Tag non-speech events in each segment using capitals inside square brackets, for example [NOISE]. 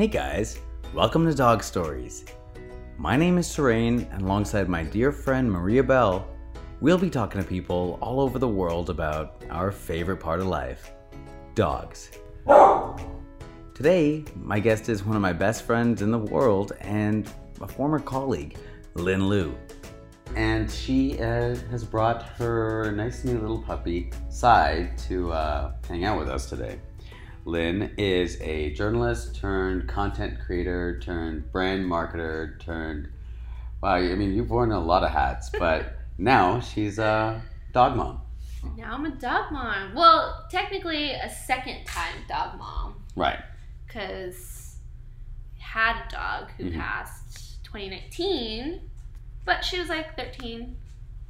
Hey guys, welcome to Dog Stories. My name is Terrain, and alongside my dear friend Maria Bell, we'll be talking to people all over the world about our favorite part of life dogs. Today, my guest is one of my best friends in the world and a former colleague, Lynn Liu. And she uh, has brought her nice new little puppy, Sai, to uh, hang out with us today. Lynn is a journalist turned content creator turned brand marketer turned. Wow, I mean, you've worn a lot of hats, [LAUGHS] but now she's a dog mom. Now I'm a dog mom. Well, technically a second time dog mom Right. because had a dog who Mhm. passed 2019, but she was like 13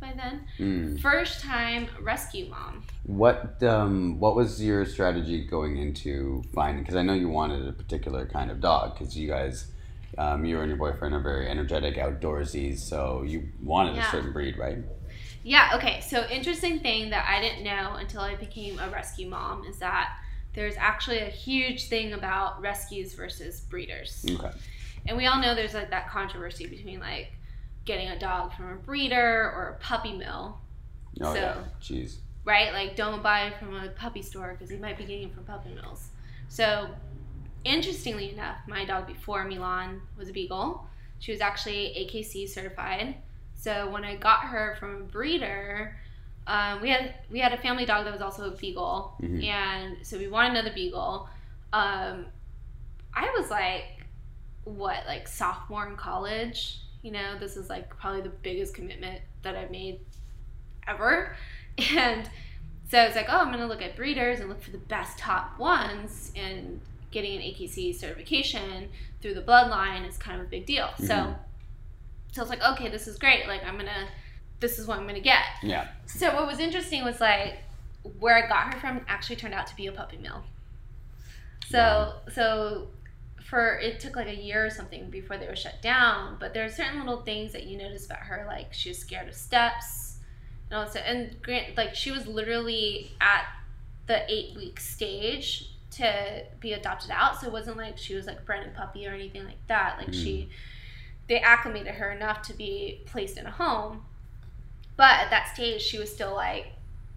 by then. Mm. First time rescue mom. What um, what was your strategy going into finding? Because I know you wanted a particular kind of dog. Because you guys, um, you and your boyfriend are very energetic, outdoorsy. So you wanted a certain breed, right? Yeah, okay. So interesting thing that I didn't know until I became a rescue mom is that there's actually a huge thing about rescues versus breeders. Okay. And we all know there's like that controversy between like getting a dog from a breeder or a puppy mill, Oh So- yeah. Jeez. right? Like don't buy it from a puppy store because you might be getting it from puppy mills. So interestingly enough, my dog before Milan was a beagle. She was actually AKC certified. So when I got her from a breeder, um, we had we had a family dog that was also a beagle, Mhm. and so we wanted another beagle. Um, I was like, what, like sophomore in college? You know, this is like probably the biggest commitment that I've made ever. [LAUGHS] And so I was like, oh, I'm going to look at breeders and look for the best top ones. And getting an AKC certification through the bloodline is kind of a big deal. So, Mhm. so I was like, okay, this is great. Like, I'm going to, this is what I'm going to get. Yeah. So what was interesting was like where I got her from actually turned out to be a puppy mill. So Wow. so for it took like a year or something before they were shut down, but there are certain little things that you notice about her, like she was scared of steps and all that. And grant like she was literally at the eight week stage to be adopted out. So it wasn't like she was like brand new puppy or anything like that. Like she mm. they acclimated her enough to be placed in a home. But at that stage, she was still like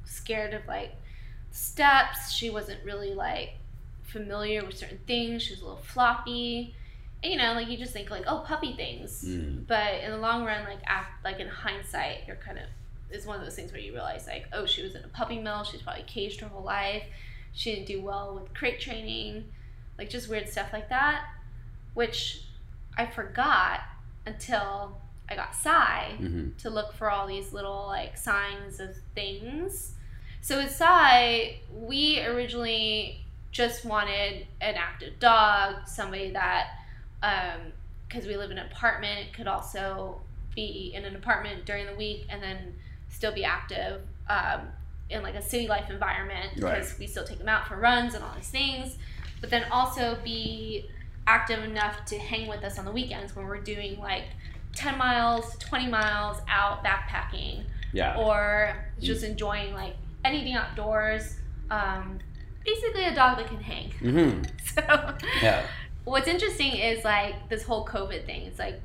scared of like steps. She wasn't really like familiar with certain things. She was a little floppy. And, you know, like you just think like, oh, puppy things. Mm. But in the long run, like act like in hindsight, you're kind of it's one of those things where you realize like, oh, she was in a puppy mill. She's probably caged her whole life. She didn't do well with crate training, like just weird stuff like that, which I forgot until I got Psy hmm to look for all these little like signs of things. So with Sai, we originally just wanted an active dog, somebody that, because we live in an apartment, could also be in an apartment during the week and then still be active um, in like a city life environment because Right. we still take them out for runs and all these things, but then also be active enough to hang with us on the weekends when we're doing like 10 miles 20 miles out backpacking Yeah. or just enjoying like anything outdoors. Um, basically, a dog that can hang. [LAUGHS] hmm So, Yeah. what's interesting is like this whole COVID thing. It's like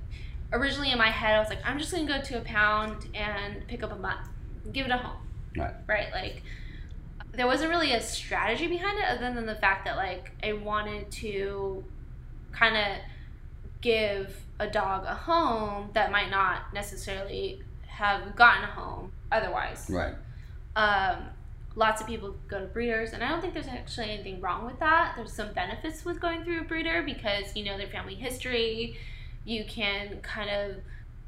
originally in my head, I was like, I'm just gonna go to a pound and pick up a mutt, give it a home. Right. Right. Like, there wasn't really a strategy behind it other than the fact that like I wanted to kind of give a dog a home that might not necessarily have gotten a home otherwise. Right. Um, lots of people go to breeders, and I don't think there's actually anything wrong with that. There's some benefits with going through a breeder because you know their family history. You can kind of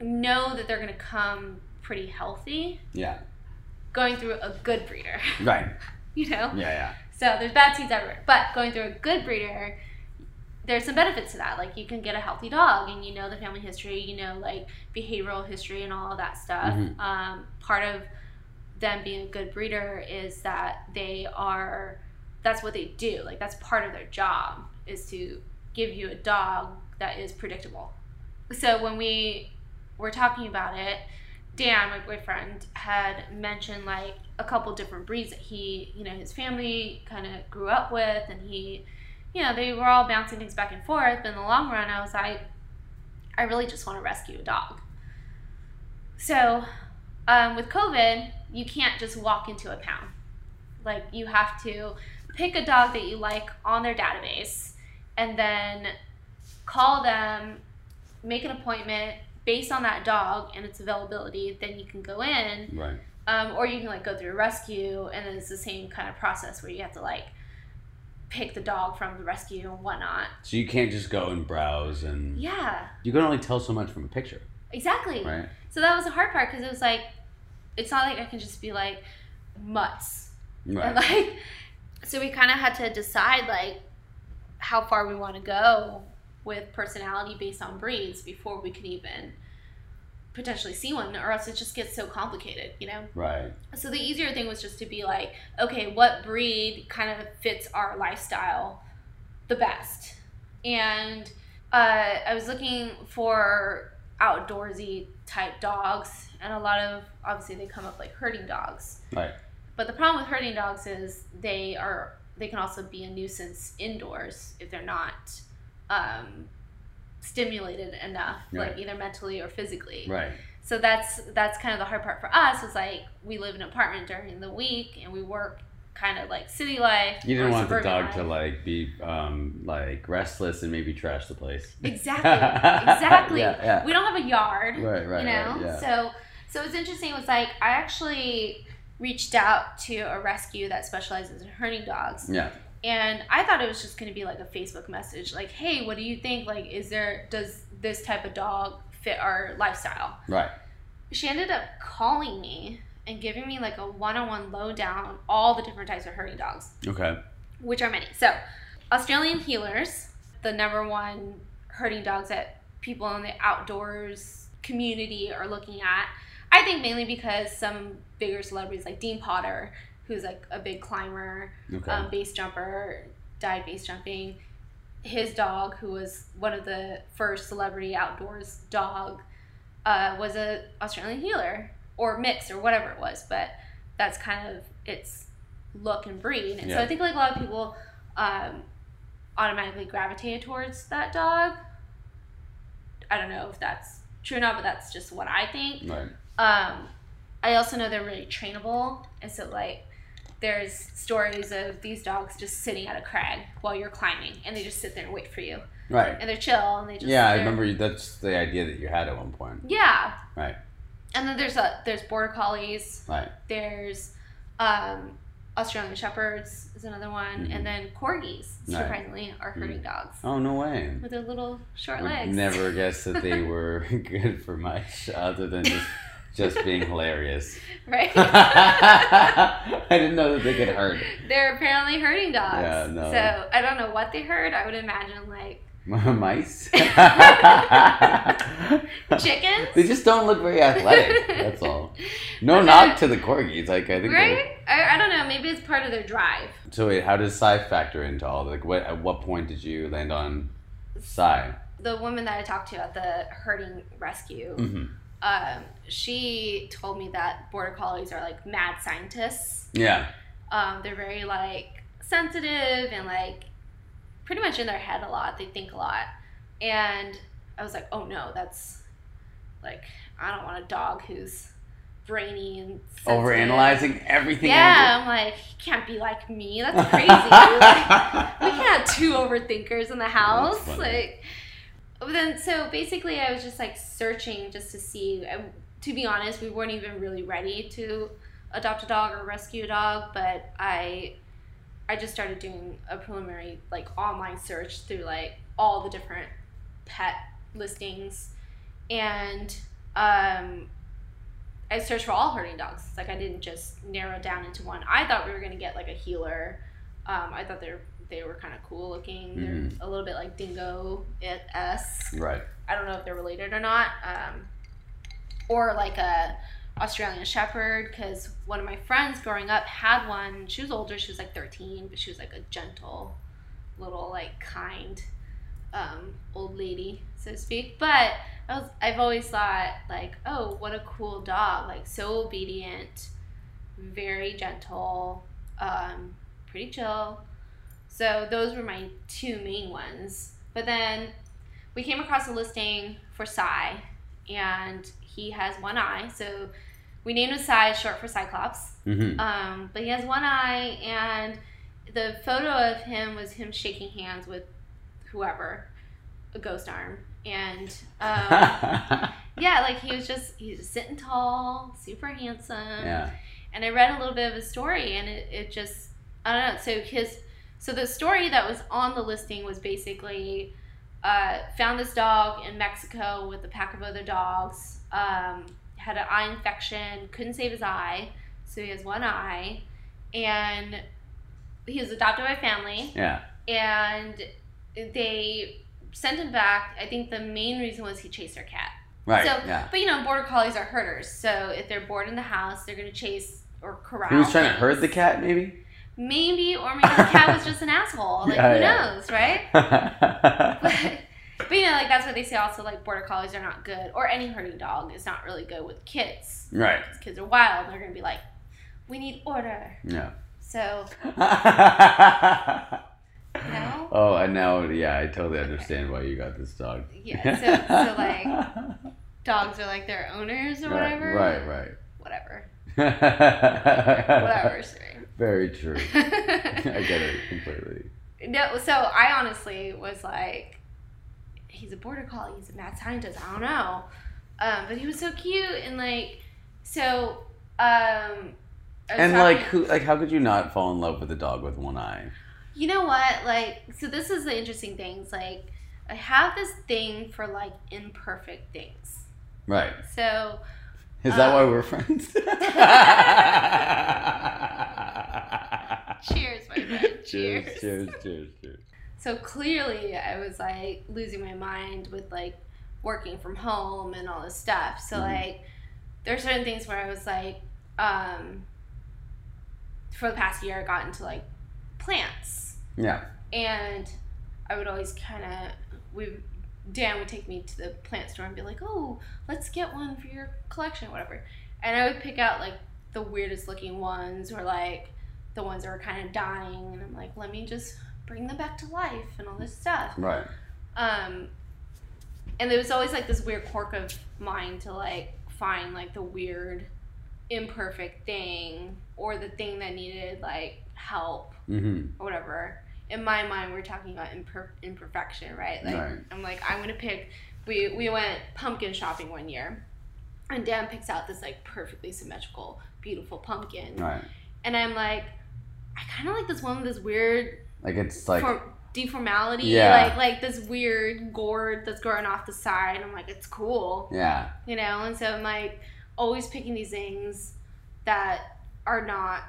know that they're going to come pretty healthy Yeah. going through a good breeder, [LAUGHS] Right. you know? Yeah. Yeah. So there's bad seeds everywhere. But going through a good breeder, there's some benefits to that. Like you can get a healthy dog and you know the family history, you know, like behavioral history and all that stuff. Mhm. Um, part of them being a good breeder is that they are, that's what they do. Like that's part of their job is to give you a dog that is predictable. So when we were talking about it, Dan, my boyfriend, had mentioned like a couple different breeds that he, you know, his family kind of grew up with, and he you know, they were all bouncing things back and forth. But in the long run, I was like, I really just want to rescue a dog. So, um, with COVID, you can't just walk into a pound. Like, you have to pick a dog that you like on their database and then call them, make an appointment based on that dog and its availability. Then you can go in. Right. Um, or you can like go through a rescue and then it's the same kind of process where you have to like pick the dog from the rescue and whatnot. So you can't just go and browse and Yeah, you can only tell so much from a picture, exactly. right? So that was the hard part because it was like, it's not like I can just be like mutts and Right. like. So we kind of had to decide like how far we want to go with personality based on breeds before we could even potentially see one, or else it just gets so complicated, you know. Right. So the easier thing was just to be like, okay, what breed kind of fits our lifestyle the best? And uh, I was looking for outdoorsy type dogs, and a lot of obviously they come up like herding dogs. Right. But the problem with herding dogs is they are they can also be a nuisance indoors if they're not um, stimulated enough, like either mentally or physically Right. so that's that's kind of the hard part for us is like we live in an apartment during the week and we work kind of like city life You didn't want the dog to like be um like restless and maybe trash the place. exactly [LAUGHS] exactly Yeah, yeah. we don't have a yard Right, right, you know right, yeah. so so it's interesting it was like i actually reached out to a rescue that specializes in herding dogs Yeah. and i thought it was just going to be like a facebook message like hey what do you think like is there does this type of dog fit our lifestyle Right. she ended up calling me and giving me like a one-on-one lowdown on all the different types of herding dogs Okay. which are many so australian heelers the number one herding dogs that people in the outdoors community are looking at i think mainly because some bigger celebrities like dean potter who's like a big climber Okay. um, base jumper, died base jumping. His dog, who was one of the first celebrity outdoors dog, uh, was a Australian heeler or mix or whatever it was. But that's kind of its look and breed. And so I think like a lot of people um, automatically gravitated towards that dog. I don't know if that's true or not, but that's just what I think. right. Um, I also know they're really trainable, and so like there's stories of these dogs just sitting at a crag while you're climbing, and they just sit there and wait for you, Right. and they're chill, and they just Yeah, I remember that's the idea that you had at one point. Yeah, Right. And then there's a there's border collies, Right. there's um, Australian shepherds is another one, Mhm. and then corgis surprisingly are herding dogs Oh no way. with their little short Would legs. never [LAUGHS] guess that they were [LAUGHS] good for much other than just just being hilarious. [LAUGHS] right. I didn't know that they could hurt. They're apparently herding dogs. Yeah, no. So I don't know what they herd. I would imagine like [LAUGHS] Mice? [LAUGHS] [LAUGHS] chickens. They just don't look very athletic. That's all. No But knock to the corgis. Like I think. Right? I, I don't know. Maybe it's part of their drive. So wait, how does Psy factor into all? Like, what at what point did you land on Psy? The woman that I talked to at the herding rescue, hmm um, she told me that border collies are like mad scientists. Yeah. Um, they're very like sensitive and like pretty much in their head a lot. They think a lot. And I was like, oh no, that's like I don't want a dog who's brainy and sensitive. Overanalyzing everything. Yeah, I'm like, he can't be like me. That's [LAUGHS] crazy. [LAUGHS] like, we can't have two overthinkers in the house. Like, but then so basically, I was just like searching just to see. I, to be honest, we weren't even really ready to adopt a dog or rescue a dog, but I, I just started doing a preliminary like online search through like all the different pet listings, and um, I searched for all herding dogs. Like I didn't just narrow down into one. I thought we were gonna get like a heeler. Um, I thought they were they were kind of cool looking. They're a little bit like dingo it s. Right. I don't know if they're related or not. Um, or like a Australian Shepherd because one of my friends growing up had one. She was older. She was like 13, but she was like a gentle, little like kind um, old lady, so to speak. But I was I've always thought like, oh, what a cool dog! Like so obedient, very gentle, um, pretty chill. So those were my two main ones. But then we came across a listing for Psy, and he has one eye. So we named him Psy, short for Cyclops. hmm Um, but he has one eye, and the photo of him was him shaking hands with whoever, a ghost arm. And um, [LAUGHS] yeah, like he was just he was sitting tall, super handsome. yeah. And I read a little bit of his story, and it, it just I don't know. So his so the story that was on the listing was basically uh, found this dog in Mexico with a pack of other dogs. Um, had an eye infection, couldn't save his eye, so he has one eye, and he was adopted by family Yeah. and they sent him back. I think the main reason was he chased their cat. Right. So, yeah. but you know, border collies are herders. So if they're bored in the house, they're gonna chase or corral. He was trying to herd the cat, maybe. Maybe, or maybe the cat was just an [LAUGHS] asshole. Like Yeah, who yeah. knows, right? But, [LAUGHS] [LAUGHS] but you know, like that's what they say. Also, like border collies are not good, or any herding dog is not really good with kids. right. 'Cause kids are wild. They're gonna be like, we need order. Yeah. So [LAUGHS] you oh, know. oh, and now, yeah, I totally understand why you got this dog. Yeah, so- so, like, [LAUGHS] dogs are like their owners or right, whatever. right, right. Whatever. [LAUGHS] Whatever. Siri. Very true. I get it completely. no, so I honestly was like, he's a border collie. He's a mad scientist. I don't know, um, but he was so cute and like, so. Um, And like, who? Like, how could you not fall in love with a dog with one eye? You know what? Like, so this is the interesting things. Like, I have this thing for like imperfect things. Right. So Is that Um, why we're friends? [LAUGHS] [LAUGHS] cheers, my friend. cheers, cheers, cheers, cheers. So clearly, I was like losing my mind with like working from home and all this stuff. So Mhm. like, there are certain things where I was like, um, for the past year, I got into like plants, Yeah. and I would always kind of we. Dan would take me to the plant store and be like, "Oh, let's get one for your collection, or whatever." And I would pick out like the weirdest looking ones, or like the ones that were kind of dying, and I'm like, "Let me just bring them back to life and all this stuff." Right. Um, and there was always like this weird quirk of mine to like find like the weird, imperfect thing or the thing that needed like help Mm-hmm. or whatever. In my mind, we're talking about imper- imperfection, right? Like Right. I'm like I'm gonna pick. We we went pumpkin shopping one year, and Dan picks out this like perfectly symmetrical, beautiful pumpkin, Right. and I'm like, I kind of like this one with this weird Like it's like for deformality, Yeah. like like this weird gourd that's growing off the side. I'm like, it's cool, yeah. you know. And so I'm like always picking these things that are not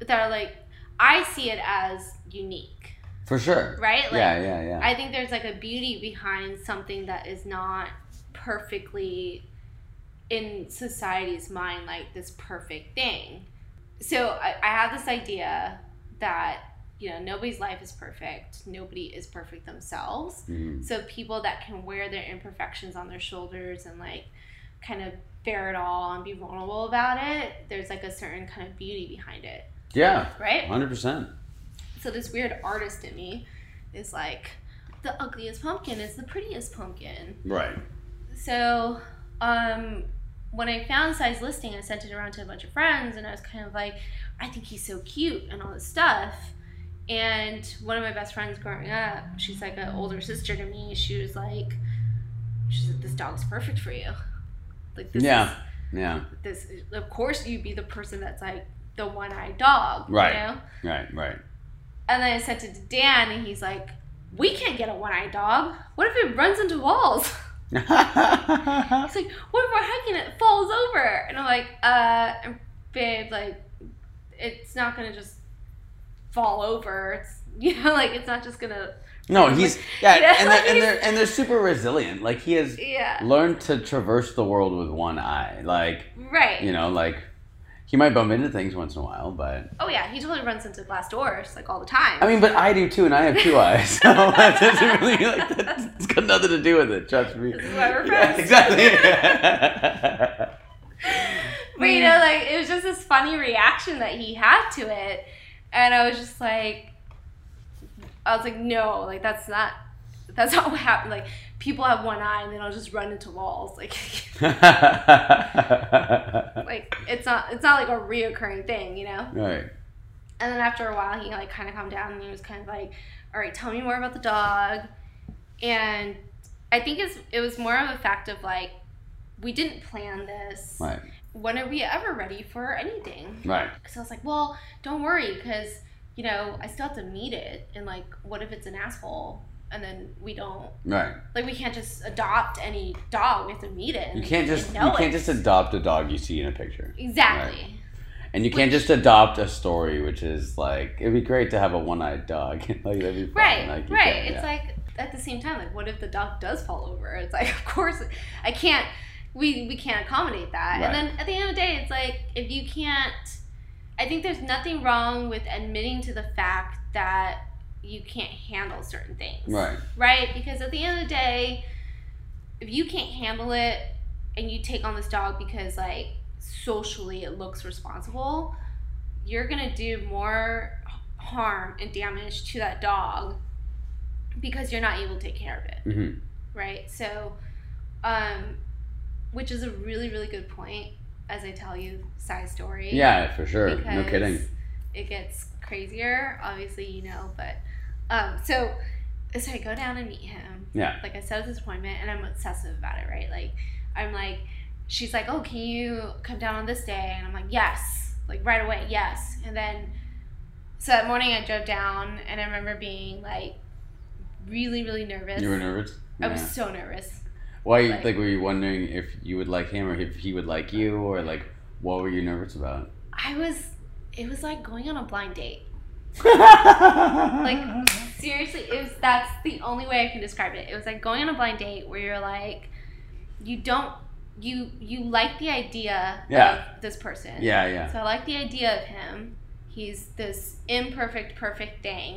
that are like I see it as unique, For sure. right? Like yeah, yeah, yeah. I think there's like a beauty behind something that is not perfectly in society's mind like this perfect thing. So I, I have this idea that you know nobody's life is perfect. Nobody is perfect themselves. Mhm. So people that can wear their imperfections on their shoulders and like kind of bear it all and be vulnerable about it, there's like a certain kind of beauty behind it, Yeah. right? Hundred percent. So this weird artist in me is like the ugliest pumpkin is the prettiest pumpkin. Right. So um when I found size listing, I sent it around to a bunch of friends and I was kind of like, I think he's so cute and all this stuff. And one of my best friends growing up, she's like an older sister to me. She was like, she's like, this dog's perfect for you. Like this Yeah. is Yeah. this of course you'd be the person that's like the one eyed dog. Right. You know? Right. Right. And then I sent it to Dan, and he's like, "We can't get a one-eyed dog. What if it runs into walls?" [LAUGHS] [LAUGHS] He's like, "What if we're hiking and it falls over?" And I'm like, "Uh, babe, like, it's not gonna just fall over. It's you know, like it's not just gonna no, he's yeah, You know, and they're, and they're and they're super resilient. Like he has yeah, learned to traverse the world with one eye. Like right. you know, like he might bump into things once in a while, but Oh yeah, he totally runs into glass doors like all the time. I mean, but I do too, and I have two eyes, so [LAUGHS] that doesn't really like that's got nothing to do with it. Trust me. This is why we're Yeah, exactly. [LAUGHS] [LAUGHS] But you know, like it was just this funny reaction that he had to it, and I was just like, I was like, no, like that's not that's [LAUGHS] not what happened. Like people have one eye and then I'll just run into walls. Like [LAUGHS] like it's not it's not like a reoccurring thing, you know. right. And then after a while, he like kind of calmed down and he was kind of like, "All right, tell me more about the dog." And I think it's it was more of a fact of like, we didn't plan this. Right. When are we ever ready for anything? Right. So I was like, "Well, don't worry, because you know I still have to meet it. And like, what if it's an asshole?" And then we don't Right. like we can't just adopt any dog. We have to meet it. You can't just you can't just adopt a dog you see in a picture. exactly. And you can't just adopt a story, which is like it'd be great to have a one-eyed dog. [LAUGHS] like that'd be fun. Right, Like, right. can't- It's yeah. like at the same time, like what if the dog does fall over? It's like, [LAUGHS] of course, I can't. We we can't accommodate that. Right. And then at the end of the day, it's like if you can't, I think there's nothing wrong with admitting to the fact that you can't handle certain things. right. Right? Because at the end of the day, if you can't handle it and you take on this dog because like socially it looks responsible, you're gonna do more harm and damage to that dog because you're not able to take care of it. hmm Right? So um which is a really, really good point as I tell you side story Yeah, for sure. No kidding. It gets crazier, obviously, you know, but um, so so I go down and meet him. Yeah. Like I set up this appointment, and I'm obsessive about it, right? Like I'm like, she's like, oh, can you come down on this day? And I'm like, yes, like right away, yes. And then so that morning I drove down, and I remember being like really, really nervous. You were nervous. I was so nervous. Why? like- Like, were you wondering if you would like him or if he would like you, or like what were you nervous about? I was. It was like going on a blind date. [LAUGHS] like seriously it was that's the only way i can describe it it was like going on a blind date where you're like you don't you you like the idea Yeah. of this person yeah, yeah. so i like the idea of him he's this imperfect perfect thing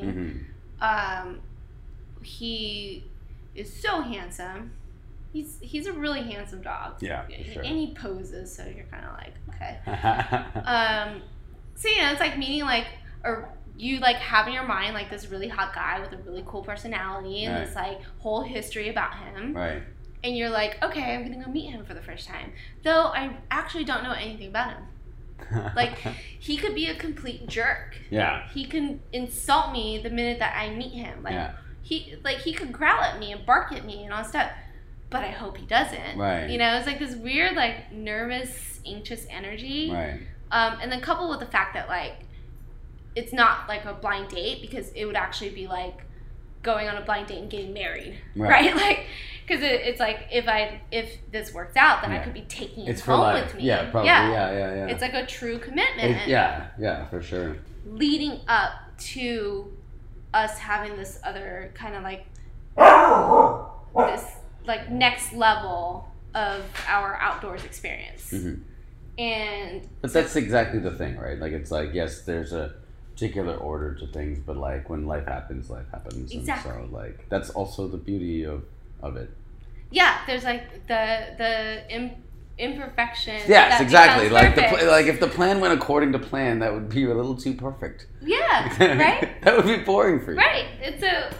hmm um he is so handsome he's he's a really handsome dog Yeah, sure. and he poses so you're kind of like okay [LAUGHS] um, so you know, it's like meeting like or you like have in your mind like this really hot guy with a really cool personality and Right. this like whole history about him, right. and you're like, okay, I'm gonna go meet him for the first time, though I actually don't know anything about him. Like [LAUGHS] he could be a complete jerk. yeah, He can insult me the minute that I meet him. Like yeah, he like he could growl at me and bark at me and all stuff. But I hope he doesn't. Right. You know, it's like this weird, like nervous, anxious energy. right. Um, and then coupled with the fact that like it's not like a blind date because it would actually be like going on a blind date and getting married, Right. [LAUGHS] right? Like because it, it's like if I if this worked out, then I could be taking It's it for home life. with me. Yeah, probably. Yeah, yeah, yeah. It's like a true commitment. It- yeah, yeah, for sure. Leading up to us having this other kind of like [LAUGHS] this like next level of our outdoors experience. Mhm. And But that's exactly the thing, right? Like it's like yes, there's a particular order to things, but like when life happens, life happens, Exactly. and so like that's also the beauty of of it. yeah, there's like the the Im- imperfections. Yes, exactly. Like the pl- like if the plan went according to plan, that would be a little too perfect. yeah, [LAUGHS] right, that would be boring for you. right. It's a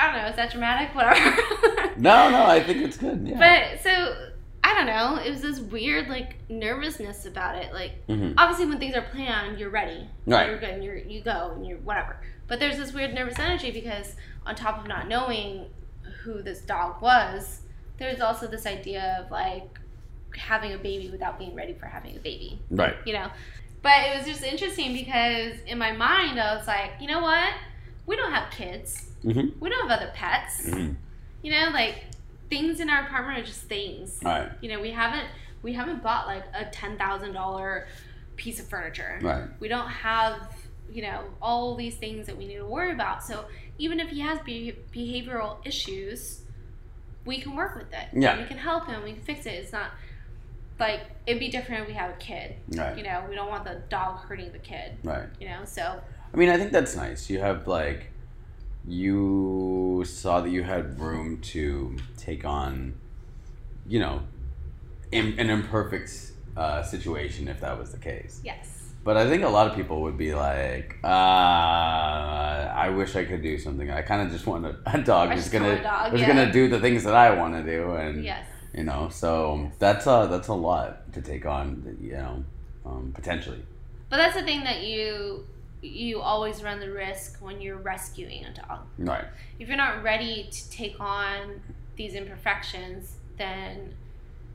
I don't know. Is that dramatic? [LAUGHS] Whatever. No, no, I think it's good. Yeah. But so I don't know. It was this weird like nervousness about it. Like Mhm. obviously when things are planned, you're ready. Right. You're good. And you're you go and you're whatever. But there's this weird nervous energy because on top of not knowing who this dog was, there's also this idea of like having a baby without being ready for having a baby. Right. You know. But it was just interesting because in my mind I was like, you know what? We don't have kids. Mhm. We don't have other pets. Mhm. You know, like things in our apartment are just things. Right. You know, we haven't we haven't bought like a ten thousand dollar piece of furniture. Right. We don't have you know all these things that we need to worry about. So even if he has be- behavioral issues, we can work with it. Yeah. we can help him. We can fix it. It's not like it'd be different if we have a kid. Right. You know, we don't want the dog hurting the kid. Right. You know, so I mean, I think that's nice. You have like, you saw that you had room to take on, you know, in, an imperfect uh, situation if that was the case. yes. But I think a lot of people would be like, uh, I wish I could do something. I kind of just want a, a dog who's just gonna want dog, who's yeah. gonna do the things that I want to do, and Yes. you know, so that's a that's a lot to take on, you know, um, potentially. But that's the thing that you you always run the risk when you're rescuing a dog. Right. If you're not ready to take on these imperfections, then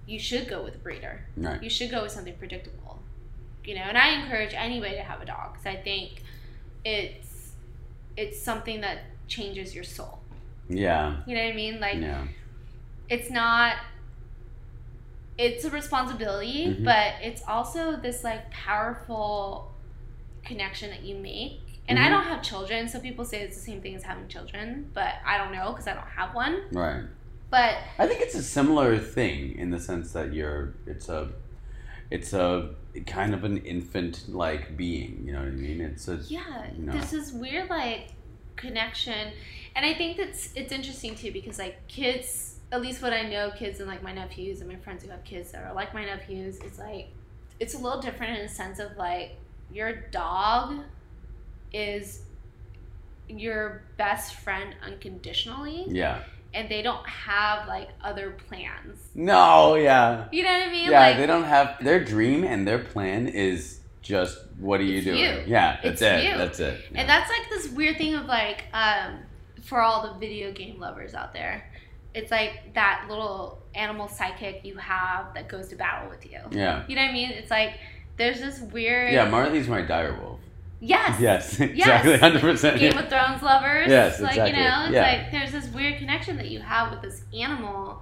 you should go with a breeder. Right. You should go with something predictable. You know, and I encourage anybody to have a dog because I think it's it's something that changes your soul. Yeah. You know what I mean? Like Yeah. it's not it's a responsibility Mhm. but it's also this like powerful connection that you make and i Mhm. don't have children so people say it's the same thing as having children but i don't know because i don't have one Right. but I think it's a similar thing in the sense that you're it's a it's a kind of an infant like being, you know what I mean? It's a yeah No. there's this weird like connection and i think that's it's interesting too because like kids at least what i know kids and like my nephews and my friends who have kids that are like my nephews it's like it's a little different in a sense of like your dog is your best friend unconditionally yeah. and they don't have like other plans No, yeah. you know what i mean Yeah, like they don't have their dream and their plan is just what are you doing? you. Yeah, that's It's it. you. That's it. Yeah. And that's like this weird thing of like, um, for all the video game lovers out there, it's like that little animal psychic you have that goes to battle with you. yeah. You know what I mean? It's like there's this weird. Yeah, Marley's my direwolf. Yes. Yes, [LAUGHS] exactly, hundred percent. Game of Thrones lovers. Yes, Like exactly. you know, it's Yeah. like there's this weird connection that you have with this animal.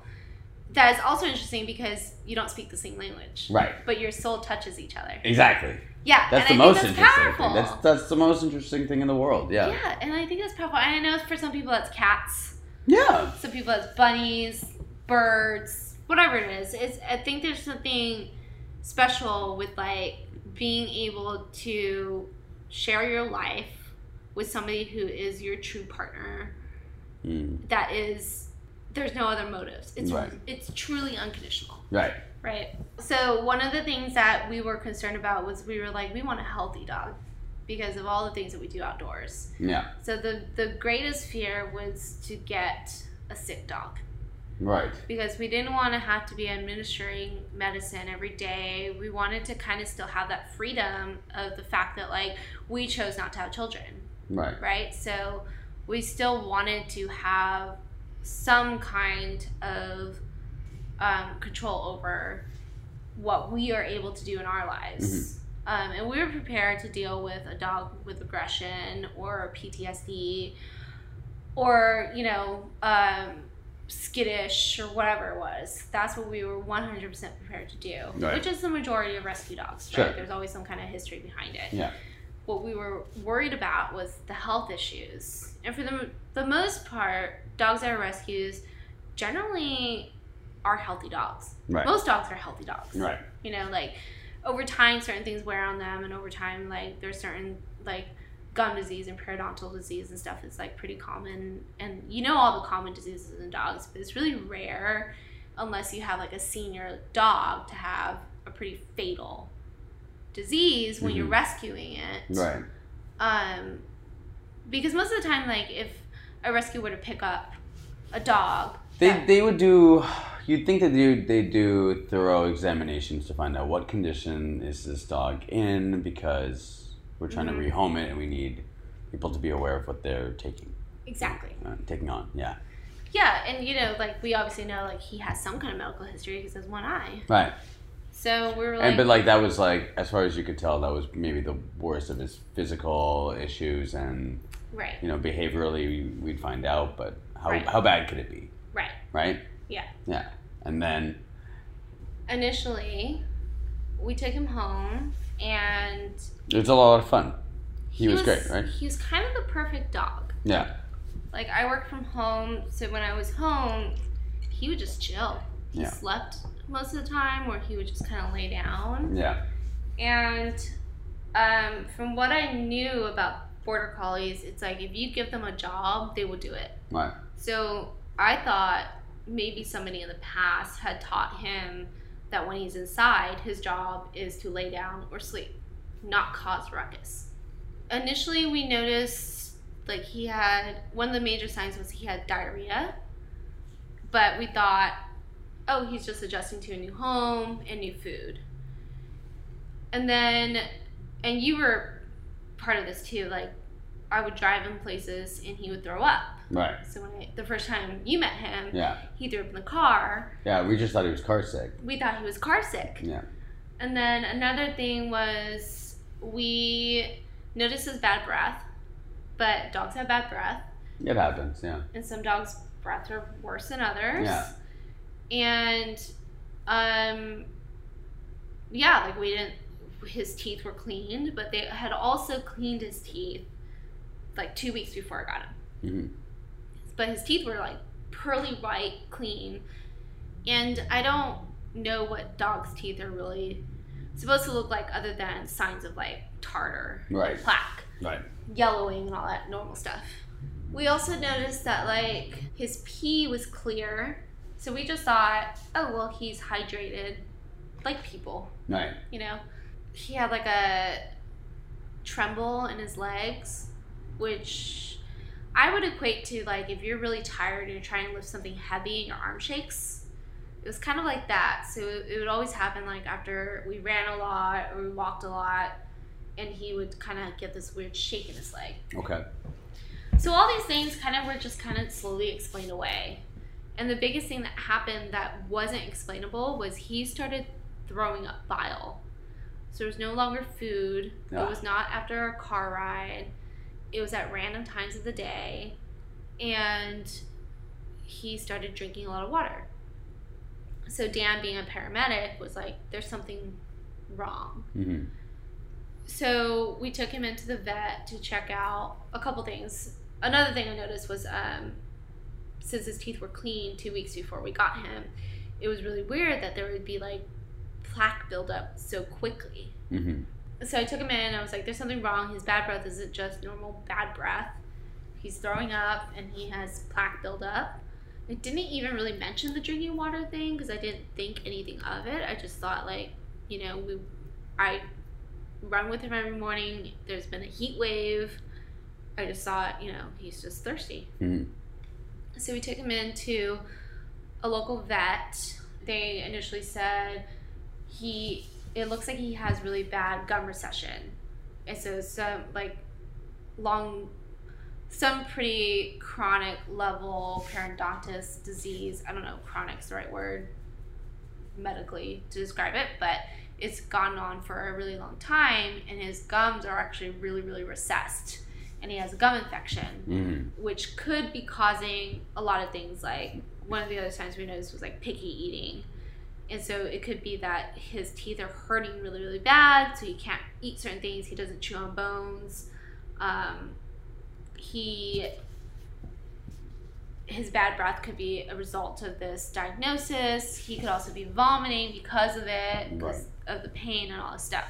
That is also interesting because you don't speak the same language, Right. but your soul touches each other. Exactly. Yeah, That's the I most that's interesting powerful. thing. That's that's the most interesting thing in the world. Yeah. Yeah, and I think that's powerful. And I know for some people that's cats, Yeah. some people that's bunnies, birds, whatever it is. It's I think there's something special with like being able to share your life with somebody who is your true partner. Mm. That is, there's no other motives. It's Right. it's truly unconditional. Right. Right. So one of the things that we were concerned about was we were like, we want a healthy dog because of all the things that we do outdoors. Yeah. So the the greatest fear was to get a sick dog Right. because we didn't want to have to be administering medicine every day. We wanted to kind of still have that freedom of the fact that like we chose not to have children, Right. right? So we still wanted to have some kind of um, control over what we are able to do in our lives. Um, and we were prepared to deal with a dog with aggression or PTSD or, you know, um, skittish or whatever it was. That's what we were 100% prepared to do, Right. which is the majority of rescue dogs, Sure. right? There's always some kind of history behind it Yeah. what we were worried about was the health issues. And for the, the most part, dogs that are rescues generally are healthy dogs. Right. Most dogs are healthy dogs. Right. You know, like over time, certain things wear on them, and over time, like there's certain like gum disease and periodontal disease and stuff is like pretty common. And you know all the common diseases in dogs, but it's really rare unless you have like a senior dog to have a pretty fatal disease when you're Mhm. rescuing it Right. um, because most of the time, like if a rescue were to pick up a dog, They, that- they would do. You'd think that they they do thorough examinations to find out what condition is this dog in because we're trying Mhm. to rehome it and we need people to be aware of what they're taking exactly, uh, taking on. Yeah. yeah, and you know, like we obviously know, like he has some kind of medical history because he has one eye. Right. So we were like, and but like that was like as far as you could tell that was maybe the worst of his physical issues and right, you know behaviorally we'd find out but how Right. how bad could it be right. right Yeah. yeah and then Initially, we took him home, and it was a lot of fun he, was, great right He was kind of the perfect dog. yeah Like I worked from home, so when I was home, he would just chill. He Yeah. slept most of the time, or he would just kind of lay down. yeah And um, from what I knew about border collies, it's like if you give them a job, they will do it. right So I thought maybe somebody in the past had taught him that when he's inside, his job is to lay down or sleep. not cause ruckus. Initially, we noticed like he had one of the major signs was he had diarrhea, but we thought, oh, he's just adjusting to a new home and new food. And then, and you were part of this too. Like, I would drive him places and he would throw up. Right. So when I, the first time you met him, Yeah. he threw up in the car. Yeah. We just thought he was car sick. We thought he was car sick. Yeah. And then another thing was we noticed his bad breath, but dogs have bad breath, It happens. Yeah. and some dogs' breaths are worse than others. Yeah. And, um, yeah, like we didn't. His teeth were cleaned, but they had also cleaned his teeth like two weeks before I got him. hmm but his teeth were like pearly white, clean. And I don't know what dogs' teeth are really supposed to look like other than signs of like tartar, Right. plaque, Right. yellowing, and all that normal stuff. We also noticed that like his pee was clear. So we just thought, oh, well, he's hydrated like people, Right. you know? He had like a tremble in his legs, which I would equate to like if you're really tired and you're trying to lift something heavy and your arm shakes. It was kind of like that. So it, it would always happen like after we ran a lot or we walked a lot, and he would kind of get this weird shake in his leg. Okay. So all these things kind of were just kind of slowly explained away. And the biggest thing that happened that wasn't explainable was he started throwing up bile. So there was no longer food. Ah. It was not after a car ride. It was at random times of the day. And he started drinking a lot of water. So Dan, being a paramedic, was like, there's something wrong. hmm So we took him into the vet to check out a couple things. Another thing I noticed was um, since his teeth were clean two weeks before we got him, it was really weird that there would be like plaque buildup so quickly. hmm So I took him in. I was like, "There's something wrong. His bad breath isn't just normal bad breath. He's throwing up and he has plaque buildup." I didn't even really mention the drinking water thing because I didn't think anything of it. I just thought like, you know, we, I run with him every morning. There's been a heat wave. I just thought, you know, he's just thirsty. hmm So we took him into a local vet. They initially said he it looks like he has really bad gum recession. And so some like long some pretty chronic level periodontitis disease. I don't know if chronic's the right word medically to describe it, but it's gone on for a really long time and his gums are actually really, really recessed. And he has a gum infection hmm which could be causing a lot of things like one of the other signs we noticed was like picky eating and so it could be that his teeth are hurting really really bad so he can't eat certain things he doesn't chew on bones. Um, he his bad breath could be a result of this diagnosis. He could also be vomiting because of it because of the pain and all this stuff.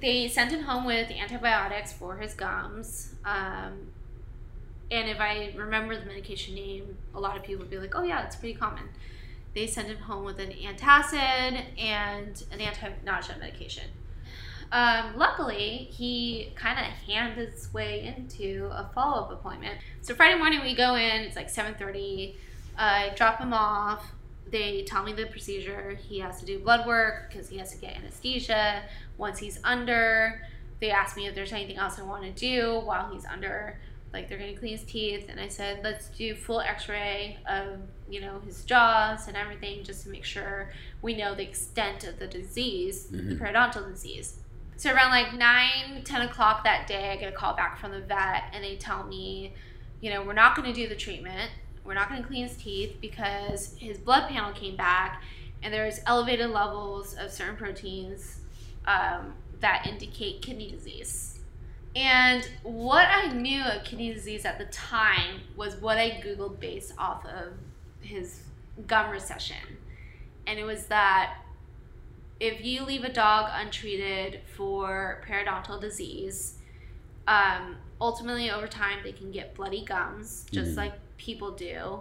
They sent him home with antibiotics for his gums um, and if I remember the medication name, a lot of people would be like, "Oh yeah, it's pretty common." They sent him home with an antacid and an anti-nausea medication. Um, luckily, he kind of handed his way into a follow-up appointment. So Friday morning we go in. It's like seven thirty. I drop him off. They tell me the procedure. He has to do blood work because he has to get anesthesia. Once he's under, they ask me if there's anything else I want to do while he's under like they're gonna clean his teeth and i said let's do full x-ray of you know his jaws and everything just to make sure we know the extent of the disease the Mhm. periodontal disease. So around like 9 10 o'clock that day i get a call back from the vet and they tell me you know we're not going to do the treatment. We're not going to clean his teeth because his blood panel came back and there's elevated levels of certain proteins um, that indicate kidney disease and what I knew of kidney disease at the time was what I Googled based off of his gum recession. And it was that if you leave a dog untreated for periodontal disease, um, ultimately over time they can get bloody gums, just Mhm. like people do.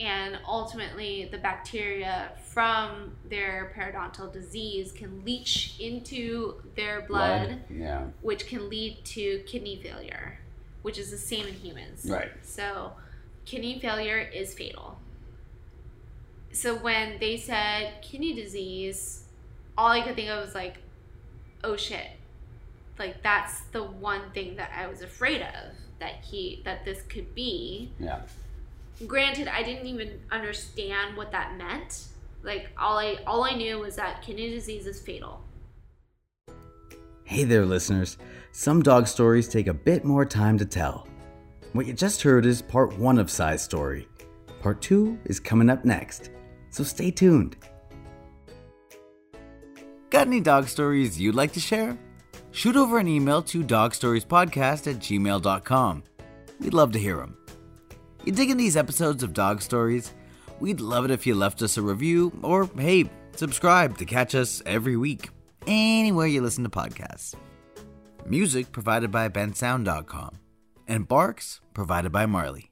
And ultimately the bacteria from their periodontal disease can leach into their blood, Blood? Yeah. which can lead to kidney failure, which is the same in humans. Right. So, kidney failure is fatal. So, when they said kidney disease, all I could think of was like, oh shit. Like, that's the one thing that I was afraid of that he, that this could be. Yeah. Granted, I didn't even understand what that meant. Like, all I, all I knew was that kidney disease is fatal. Hey there, listeners. Some dog stories take a bit more time to tell. What you just heard is part one of Sai's story. Part two is coming up next, so stay tuned. Got any dog stories you'd like to share? Shoot over an email to dogstoriespodcast at gmail.com. We'd love to hear them. You digging these episodes of Dog Stories? We'd love it if you left us a review or, hey, subscribe to catch us every week, anywhere you listen to podcasts. Music provided by bensound.com, and barks provided by Marley.